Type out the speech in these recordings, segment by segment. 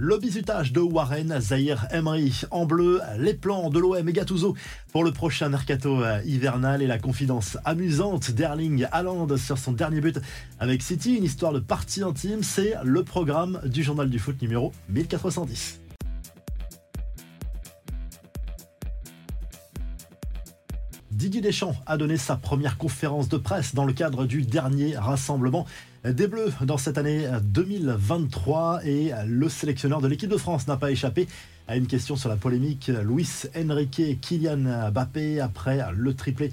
Le bisutage de Warren Zahir Emery en bleu, les plans de l'OM et Gattuso pour le prochain mercato hivernal et la confidence amusante d'Erling Haaland sur son dernier but avec City, une histoire de partie intime, c'est le programme du journal du foot numéro 1410. Didier Deschamps a donné sa première conférence de presse dans le cadre du dernier rassemblement des Bleus dans cette année 2023 et le sélectionneur de l'équipe de France n'a pas échappé à une question sur la polémique Luis Enrique Kylian Mbappé après le triplé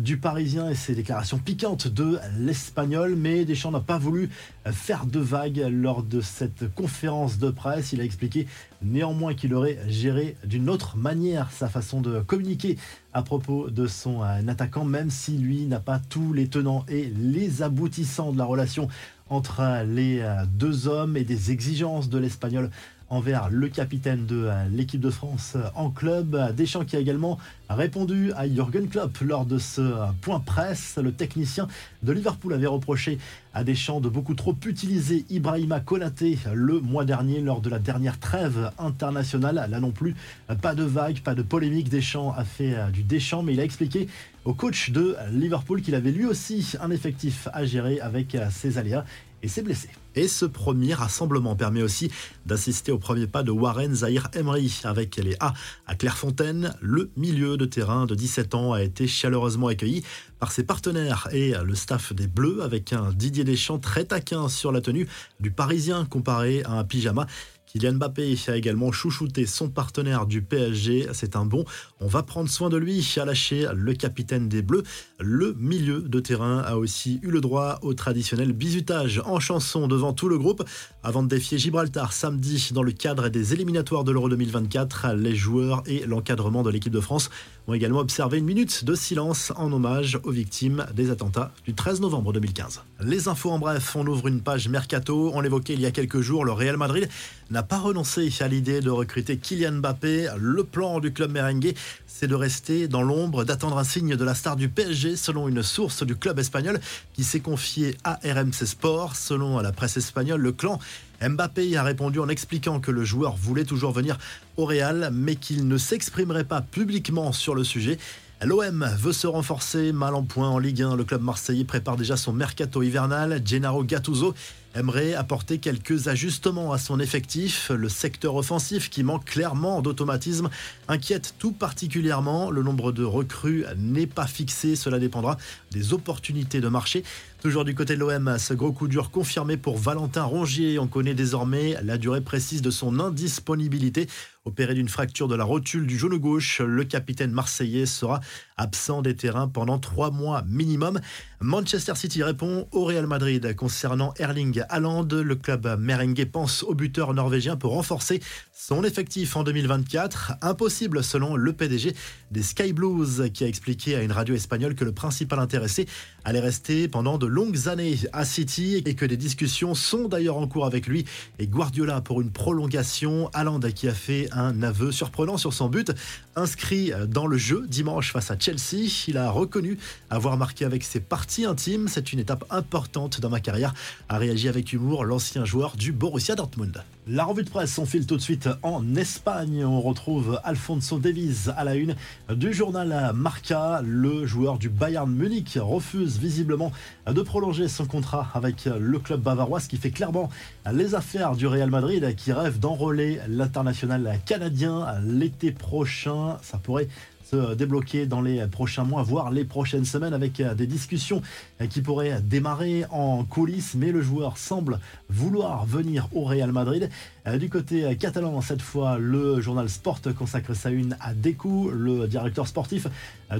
du Parisien et ses déclarations piquantes de l'Espagnol. Mais Deschamps n'a pas voulu faire de vagues lors de cette conférence de presse. Il a expliqué néanmoins qu'il aurait géré d'une autre manière sa façon de communiquer à propos de son attaquant, même si lui n'a pas tous les tenants et les aboutissants de la relation entre les deux hommes et des exigences de l'Espagnol envers le capitaine de euh, l'équipe de France euh, en club. Deschamps qui a également répondu à Jürgen Klopp lors de ce euh, point presse. Le technicien de Liverpool avait reproché à Deschamps de beaucoup trop utiliser Ibrahima Konaté le mois dernier lors de la dernière trêve internationale. Là non plus, pas de vague, pas de polémique. Deschamps a fait du Deschamps, mais il a expliqué au coach de Liverpool qu'il avait lui aussi un effectif à gérer avec ses aléas et ses blessés. Et ce premier rassemblement permet aussi d'assister au premier pas de Warren Zahir Emery avec les A à Clairefontaine. Le milieu de terrain de 17 ans a été chaleureusement accueilli par ses partenaires et le staff des Bleus avec un Didier Deschamps très taquin sur la tenue du Parisien comparé à un pyjama. Kylian Mbappé a également chouchouté son partenaire du PSG. C'est un bon. On va prendre soin de lui, a lâché le capitaine des Bleus. Le milieu de terrain a aussi eu le droit au traditionnel bisutage en chanson devant tout le groupe avant de défier Gibraltar samedi dans le cadre des éliminatoires de l'Euro 2024. Les joueurs et l'encadrement de l'équipe de France ont également observé une minute de silence en hommage aux victimes des attentats du 13 novembre 2015. Les infos en bref, on ouvre une page mercato. On l'évoquait il y a quelques jours, le Real Madrid n'a pas renoncé à l'idée de recruter Kylian Mbappé. Le plan du club merengue, c'est de rester dans l'ombre, d'attendre un signe de la star du PSG, selon une source du club espagnol qui s'est confiée à RMC Sport. Selon la presse espagnole, le clan Mbappé a répondu en expliquant que le joueur voulait toujours venir au Real, mais qu'il ne s'exprimerait pas publiquement sur le sujet. L'OM veut se renforcer, mal en point en Ligue 1. Le club marseillais prépare déjà son mercato hivernal. Gennaro Gattuso aimerait apporter quelques ajustements à son effectif. Le secteur offensif qui manque clairement d'automatisme inquiète tout particulièrement. Le nombre de recrues n'est pas fixé. Cela dépendra des opportunités de marché. Toujours du côté de l'OM, ce gros coup dur confirmé pour Valentin Rongier. On connaît désormais la durée précise de son indisponibilité. Opéré d'une fracture de la rotule du genou gauche, le capitaine marseillais sera absent des terrains pendant trois mois minimum. Manchester City répond au Real Madrid concernant Erling Haaland. Le club merengue pense au buteur norvégien pour renforcer son effectif en 2024. Impossible selon le PDG des Sky Blues qui a expliqué à une radio espagnole que le principal intéressé allait rester pendant de longues années à City et que des discussions sont d'ailleurs en cours avec lui et Guardiola pour une prolongation. Haaland qui a fait un aveu surprenant sur son but inscrit dans le jeu dimanche face à Chelsea. Il a reconnu avoir marqué avec ses parties intimes. C'est une étape importante dans ma carrière, a réagi avec humour l'ancien joueur du Borussia Dortmund. La revue de presse s'enfile tout de suite en Espagne. On retrouve Alfonso Davies à la une du journal Marca. Le joueur du Bayern Munich refuse visiblement de prolonger son contrat avec le club bavarois, ce qui fait clairement les affaires du Real Madrid qui rêve d'enrôler l'international canadien l'été prochain. Ça pourrait se débloquer dans les prochains mois, voire les prochaines semaines, avec euh, des discussions euh, qui pourraient démarrer en coulisses. Mais le joueur semble vouloir venir au Real Madrid. Euh, du côté catalan, cette fois, le journal Sport consacre sa une à Deku, le directeur sportif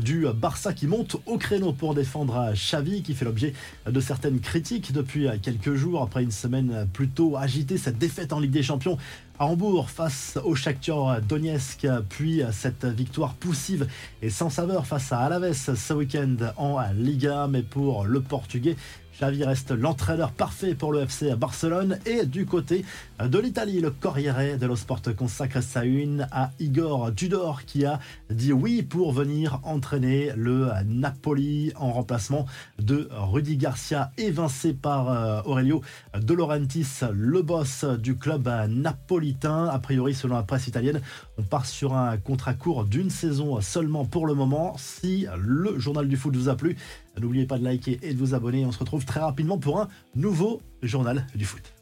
du Barça qui monte au créneau pour défendre Xavi, qui fait l'objet de certaines critiques depuis quelques jours, après une semaine plutôt agitée, cette défaite en Ligue des Champions Hambourg face au Shakhtar Donetsk, puis cette victoire poussive et sans saveur face à Alaves ce week-end en Liga. Mais pour le Portugais, Xavi reste l'entraîneur parfait pour le FC Barcelone. Et du côté de l'Italie, le Corriere dello Sport consacre sa une à Igor Tudor qui a dit oui pour venir entraîner le Napoli en remplacement de Rudy Garcia, évincé par euh, Aurelio De Laurentiis, le boss du club napolitain. A priori, selon la presse italienne, on part sur un contrat court d'une saison seulement pour le moment. Si le journal du foot vous a plu, n'oubliez pas de liker et de vous abonner. On se retrouve très rapidement pour un nouveau journal du foot.